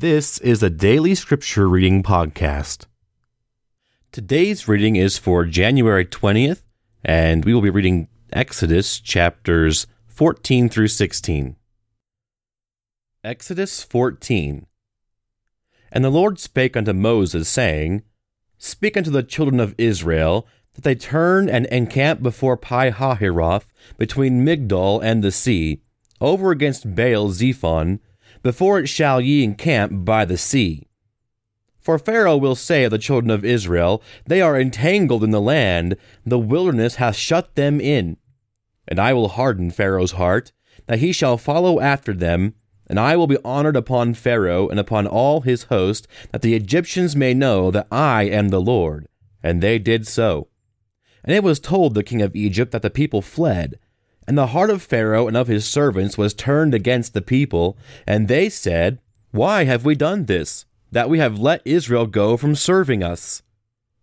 This is a daily scripture reading podcast. Today's reading is for January 20th, and we will be reading Exodus chapters 14 through 16. Exodus 14. And the Lord spake unto Moses, saying, Speak unto the children of Israel, that they turn and encamp before Pi Hahiroth, between Migdol and the sea, over against Baal Zephon, before it shall ye encamp by the sea. For Pharaoh will say of the children of Israel, They are entangled in the land, the wilderness hath shut them in. And I will harden Pharaoh's heart, that he shall follow after them, and I will be honored upon Pharaoh and upon all his host, that the Egyptians may know that I am the Lord. And they did so. And it was told the king of Egypt that the people fled, and the heart of Pharaoh and of his servants was turned against the people, and they said, Why have we done this, that we have let Israel go from serving us?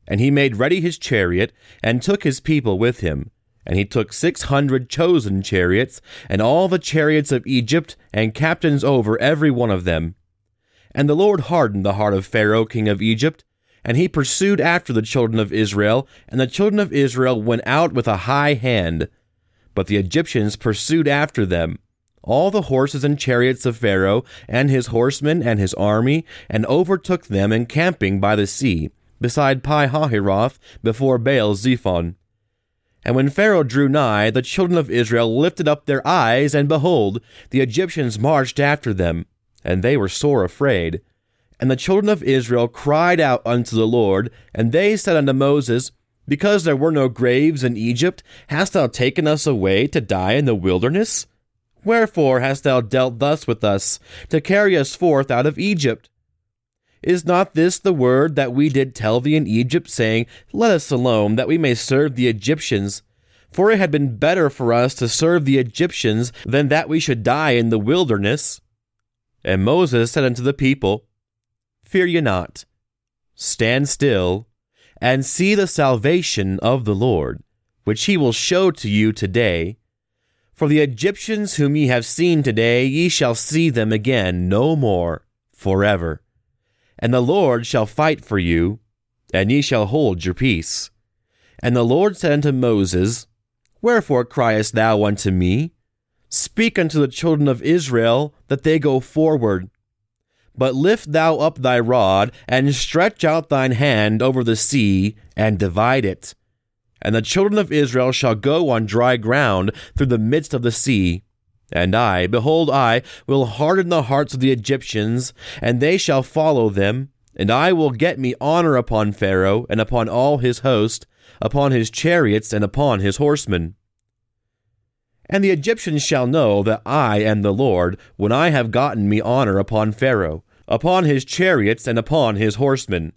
And he made ready his chariot, and took his people with him. And he took six hundred chosen chariots, and all the chariots of Egypt, and captains over every one of them. And the Lord hardened the heart of Pharaoh king of Egypt, and he pursued after the children of Israel, and the children of Israel went out with a high hand. But the Egyptians pursued after them, all the horses and chariots of Pharaoh, and his horsemen and his army, and overtook them encamping by the sea, beside Pi Hahiroth, before Baal Zephon. And when Pharaoh drew nigh, the children of Israel lifted up their eyes, and behold, the Egyptians marched after them, and they were sore afraid. And the children of Israel cried out unto the Lord, and they said unto Moses, because there were no graves in Egypt, hast thou taken us away to die in the wilderness? Wherefore hast thou dealt thus with us, to carry us forth out of Egypt? Is not this the word that we did tell thee in Egypt, saying, Let us alone, that we may serve the Egyptians? For it had been better for us to serve the Egyptians than that we should die in the wilderness. And Moses said unto the people, Fear ye not, stand still and see the salvation of the Lord, which he will show to you today. For the Egyptians whom ye have seen today, ye shall see them again no more forever. And the Lord shall fight for you, and ye shall hold your peace. And the Lord said unto Moses, Wherefore criest thou unto me? Speak unto the children of Israel that they go forward. But lift thou up thy rod, and stretch out thine hand over the sea, and divide it. And the children of Israel shall go on dry ground through the midst of the sea. And I, behold, I will harden the hearts of the Egyptians, and they shall follow them. And I will get me honor upon Pharaoh, and upon all his host, upon his chariots, and upon his horsemen. And the Egyptians shall know that I am the Lord, when I have gotten me honor upon Pharaoh, upon his chariots and upon his horsemen.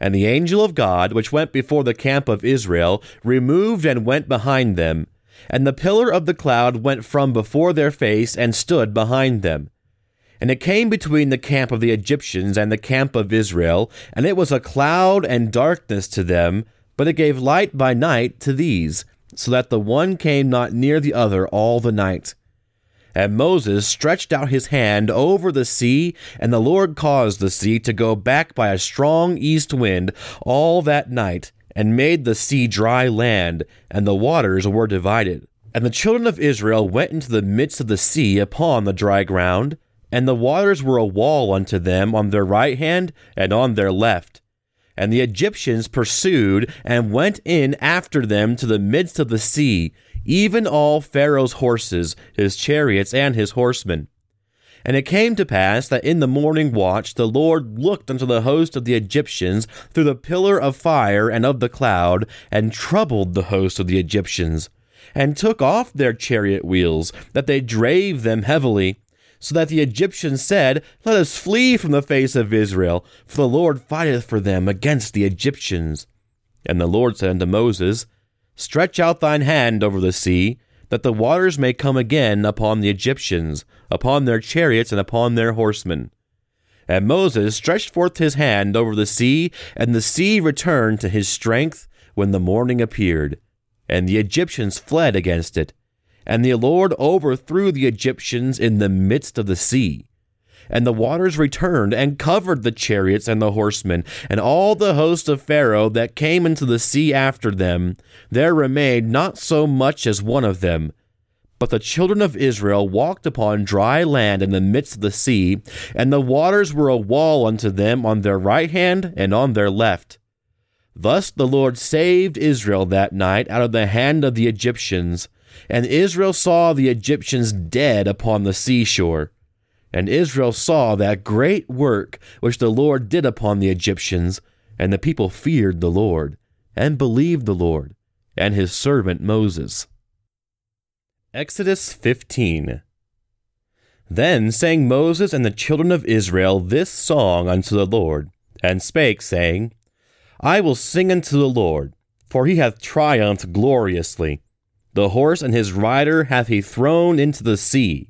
And the angel of God, which went before the camp of Israel, removed and went behind them. And the pillar of the cloud went from before their face and stood behind them. And it came between the camp of the Egyptians and the camp of Israel, and it was a cloud and darkness to them, but it gave light by night to these, so that the one came not near the other all the night. And Moses stretched out his hand over the sea, and the Lord caused the sea to go back by a strong east wind all that night, and made the sea dry land, and the waters were divided. And the children of Israel went into the midst of the sea upon the dry ground, and the waters were a wall unto them on their right hand and on their left. And the Egyptians pursued and went in after them to the midst of the sea, even all Pharaoh's horses, his chariots, and his horsemen. And it came to pass that in the morning watch the Lord looked unto the host of the Egyptians through the pillar of fire and of the cloud, and troubled the host of the Egyptians, and took off their chariot wheels, that they drave them heavily. So that the Egyptians said, Let us flee from the face of Israel, for the Lord fighteth for them against the Egyptians. And the Lord said unto Moses, Stretch out thine hand over the sea, that the waters may come again upon the Egyptians, upon their chariots, and upon their horsemen. And Moses stretched forth his hand over the sea, and the sea returned to his strength when the morning appeared. And the Egyptians fled against it. And the Lord overthrew the Egyptians in the midst of the sea. And the waters returned and covered the chariots and the horsemen, and all the host of Pharaoh that came into the sea after them. There remained not so much as one of them. But the children of Israel walked upon dry land in the midst of the sea, and the waters were a wall unto them on their right hand and on their left. Thus the Lord saved Israel that night out of the hand of the Egyptians. And Israel saw the Egyptians dead upon the seashore. And Israel saw that great work which the Lord did upon the Egyptians, and the people feared the Lord, and believed the Lord, and his servant Moses. Exodus 15 Then sang Moses and the children of Israel this song unto the Lord, and spake, saying, I will sing unto the Lord, for he hath triumphed gloriously. The horse and his rider hath he thrown into the sea.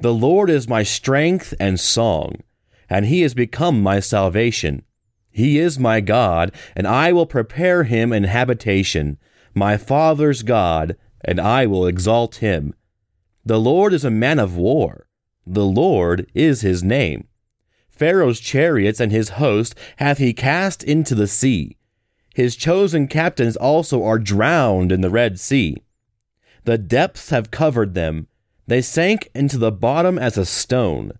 The Lord is my strength and song, and he is become my salvation. He is my God, and I will prepare him an habitation, my father's God, and I will exalt him. The Lord is a man of war. The Lord is his name. Pharaoh's chariots and his host hath he cast into the sea. His chosen captains also are drowned in the Red Sea. The depths have covered them. They sank into the bottom as a stone.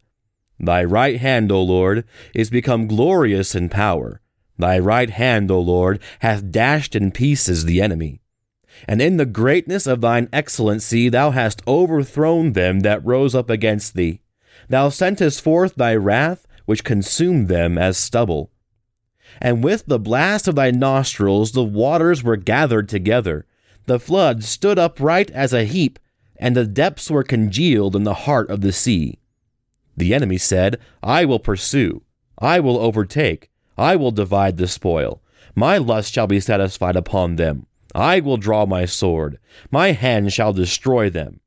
Thy right hand, O Lord, is become glorious in power. Thy right hand, O Lord, hath dashed in pieces the enemy. And in the greatness of thine excellency thou hast overthrown them that rose up against thee. Thou sentest forth thy wrath, which consumed them as stubble. And with the blast of thy nostrils the waters were gathered together. The flood stood upright as a heap, and the depths were congealed in the heart of the sea. The enemy said, I will pursue, I will overtake, I will divide the spoil. My lust shall be satisfied upon them. I will draw my sword, my hand shall destroy them.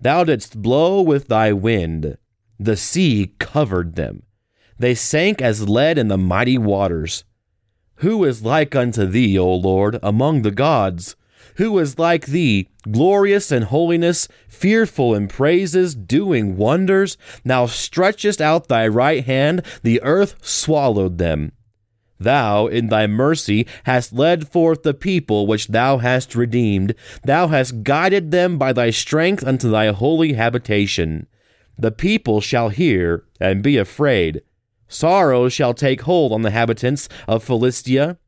Thou didst blow with thy wind, the sea covered them. They sank as lead in the mighty waters. Who is like unto thee, O Lord, among the gods? Who is like thee, glorious in holiness, fearful in praises, doing wonders? Thou stretchest out thy right hand, the earth swallowed them. Thou, in thy mercy, hast led forth the people which thou hast redeemed. Thou hast guided them by thy strength unto thy holy habitation. The people shall hear and be afraid. Sorrow shall take hold on the habitants of Philistia.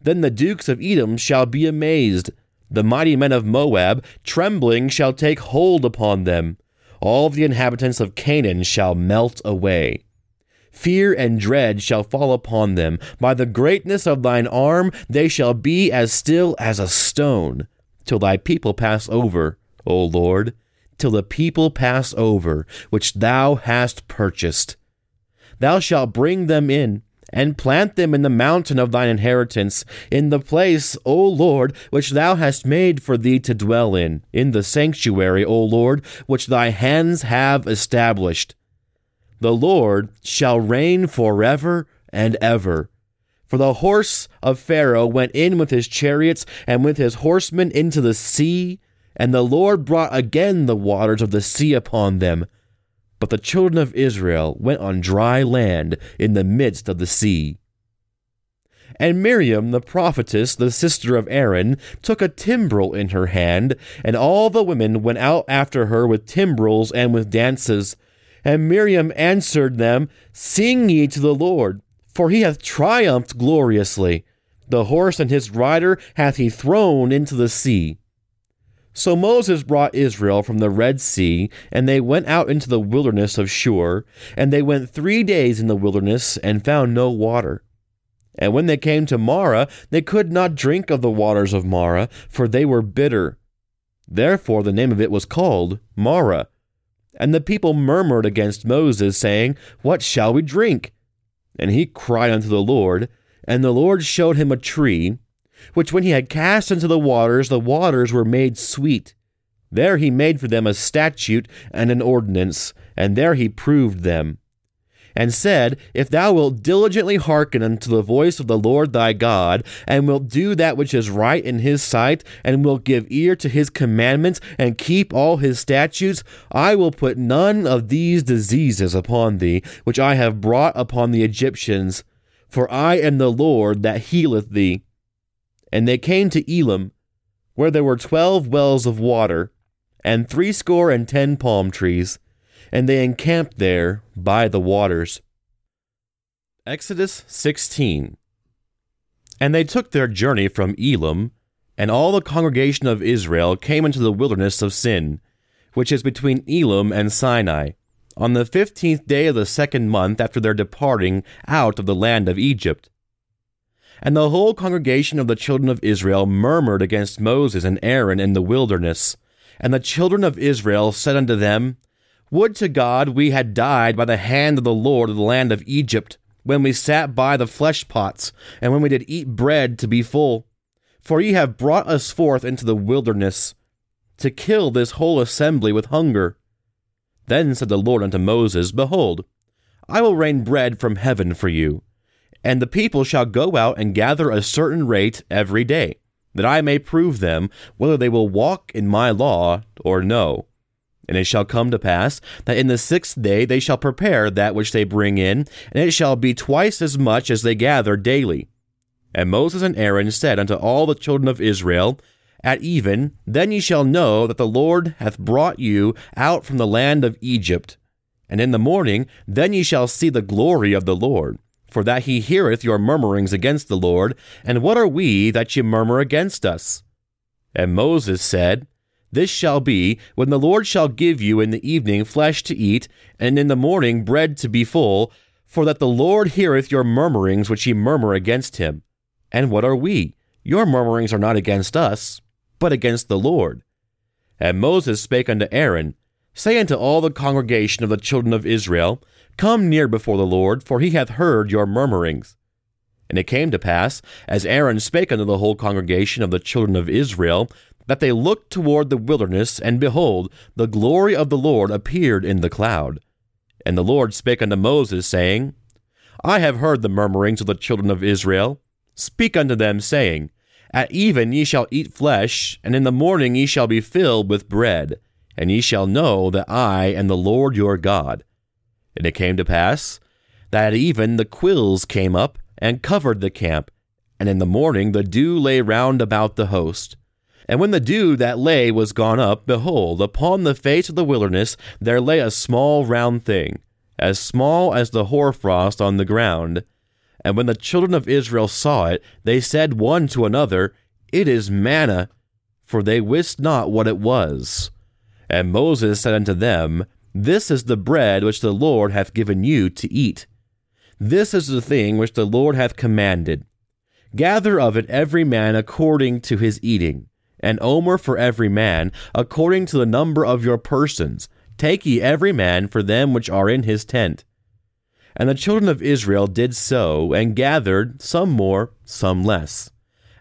Then the dukes of Edom shall be amazed. The mighty men of Moab, trembling, shall take hold upon them. All the inhabitants of Canaan shall melt away. Fear and dread shall fall upon them. By the greatness of thine arm they shall be as still as a stone, till thy people pass over, O Lord, till the people pass over, which thou hast purchased. Thou shalt bring them in and plant them in the mountain of thine inheritance, in the place, O Lord, which thou hast made for thee to dwell in, in the sanctuary, O Lord, which thy hands have established. The Lord shall reign forever and ever. For the horse of Pharaoh went in with his chariots and with his horsemen into the sea, and the Lord brought again the waters of the sea upon them but the children of Israel went on dry land in the midst of the sea. And Miriam the prophetess, the sister of Aaron, took a timbrel in her hand, and all the women went out after her with timbrels and with dances. And Miriam answered them, Sing ye to the Lord, for he hath triumphed gloriously. The horse and his rider hath he thrown into the sea. So Moses brought Israel from the Red Sea, and they went out into the wilderness of Shur, and they went three days in the wilderness, and found no water. And when they came to Marah, they could not drink of the waters of Marah, for they were bitter. Therefore the name of it was called Marah. And the people murmured against Moses, saying, What shall we drink? And he cried unto the Lord, and the Lord showed him a tree, which when he had cast into the waters, the waters were made sweet. There he made for them a statute and an ordinance, and there he proved them. and said, If thou wilt diligently hearken unto the voice of the Lord thy God, and wilt do that which is right in his sight, and wilt give ear to his commandments, and keep all his statutes, I will put none of these diseases upon thee, which I have brought upon the Egyptians, for I am the Lord that healeth thee. And they came to Elim, where there were twelve wells of water, and threescore and ten palm trees and they encamped there by the waters. Exodus 16 And they took their journey from Elim, and all the congregation of Israel came into the wilderness of Sin, which is between Elim and Sinai, on the fifteenth day of the second month after their departing out of the land of Egypt. And the whole congregation of the children of Israel murmured against Moses and Aaron in the wilderness. And the children of Israel said unto them, would to God we had died by the hand of the Lord of the land of Egypt, when we sat by the flesh pots, and when we did eat bread to be full. For ye have brought us forth into the wilderness, to kill this whole assembly with hunger. Then said the Lord unto Moses, Behold, I will rain bread from heaven for you, and the people shall go out and gather a certain rate every day, that I may prove them whether they will walk in my law or no. And it shall come to pass that in the sixth day they shall prepare that which they bring in, and it shall be twice as much as they gather daily. And Moses and Aaron said unto all the children of Israel, At even, then ye shall know that the Lord hath brought you out from the land of Egypt. And in the morning, then ye shall see the glory of the Lord, for that he heareth your murmurings against the Lord. And what are we that ye murmur against us? And Moses said, this shall be when the Lord shall give you in the evening flesh to eat, and in the morning bread to be full, for that the Lord heareth your murmurings which ye murmur against him. And what are we? Your murmurings are not against us, but against the Lord. And Moses spake unto Aaron, Say unto all the congregation of the children of Israel, Come near before the Lord, for he hath heard your murmurings. And it came to pass, as Aaron spake unto the whole congregation of the children of Israel, that they looked toward the wilderness, and behold, the glory of the Lord appeared in the cloud. And the Lord spake unto Moses, saying, I have heard the murmurings of the children of Israel. Speak unto them, saying, At even ye shall eat flesh, and in the morning ye shall be filled with bread, and ye shall know that I am the Lord your God. And it came to pass that at even the quills came up and covered the camp, and in the morning the dew lay round about the host. And when the dew that lay was gone up, behold, upon the face of the wilderness there lay a small round thing, as small as the hoarfrost on the ground. And when the children of Israel saw it, they said one to another, It is manna, for they wist not what it was. And Moses said unto them, This is the bread which the Lord hath given you to eat. This is the thing which the Lord hath commanded. Gather of it every man according to his eating an omer for every man, according to the number of your persons. Take ye every man for them which are in his tent. And the children of Israel did so, and gathered, some more, some less.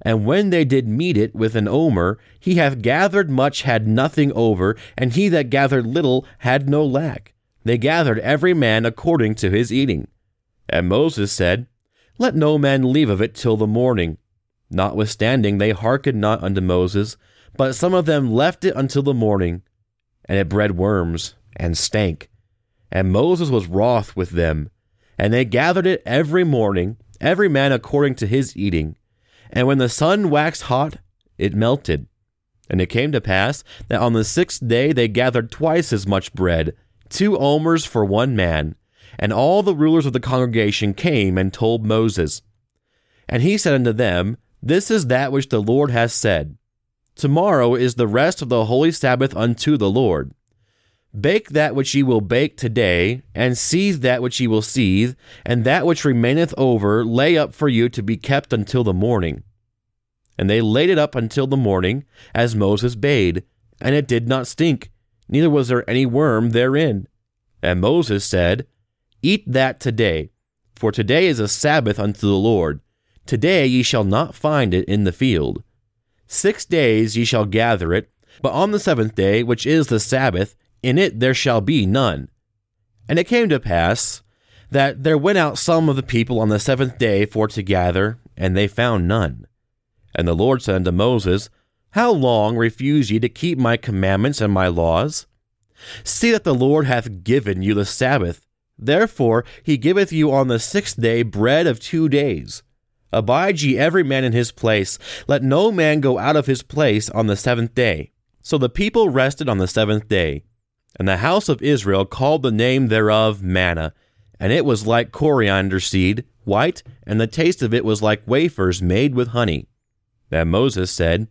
And when they did meet it with an omer, he hath gathered much had nothing over, and he that gathered little had no lack. They gathered every man according to his eating. And Moses said, Let no man leave of it till the morning. Notwithstanding, they hearkened not unto Moses, but some of them left it until the morning, and it bred worms, and stank. And Moses was wroth with them, and they gathered it every morning, every man according to his eating. And when the sun waxed hot, it melted. And it came to pass that on the sixth day they gathered twice as much bread, two omers for one man. And all the rulers of the congregation came and told Moses. And he said unto them, this is that which the Lord has said. Tomorrow is the rest of the holy Sabbath unto the Lord. Bake that which ye will bake today, and seethe that which ye will seethe, and that which remaineth over lay up for you to be kept until the morning. And they laid it up until the morning, as Moses bade, and it did not stink, neither was there any worm therein. And Moses said, Eat that today, for today is a Sabbath unto the Lord. Today ye shall not find it in the field. Six days ye shall gather it, but on the seventh day, which is the Sabbath, in it there shall be none. And it came to pass that there went out some of the people on the seventh day for to gather, and they found none. And the Lord said unto Moses, How long refuse ye to keep my commandments and my laws? See that the Lord hath given you the Sabbath. Therefore he giveth you on the sixth day bread of two days. Abide ye every man in his place. Let no man go out of his place on the seventh day. So the people rested on the seventh day. And the house of Israel called the name thereof manna, and it was like coriander seed, white, and the taste of it was like wafers made with honey. And Moses said,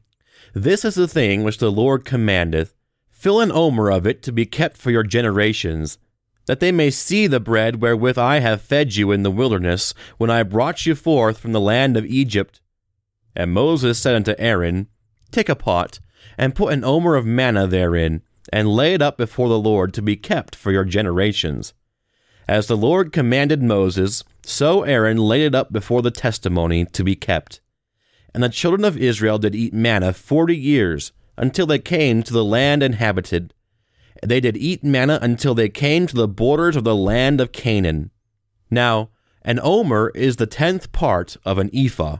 This is the thing which the Lord commandeth. Fill an omer of it to be kept for your generations, that they may see the bread wherewith I have fed you in the wilderness, when I brought you forth from the land of Egypt. And Moses said unto Aaron, Take a pot, and put an omer of manna therein, and lay it up before the Lord to be kept for your generations. As the Lord commanded Moses, so Aaron laid it up before the testimony to be kept. And the children of Israel did eat manna forty years, until they came to the land inhabited. They did eat manna until they came to the borders of the land of Canaan. Now, an omer is the tenth part of an ephah.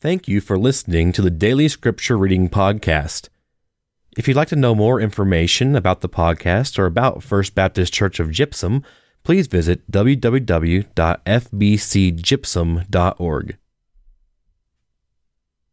Thank you for listening to the Daily Scripture Reading Podcast. If you'd like to know more information about the podcast or about First Baptist Church of Gypsum, please visit www.fbcgypsum.org.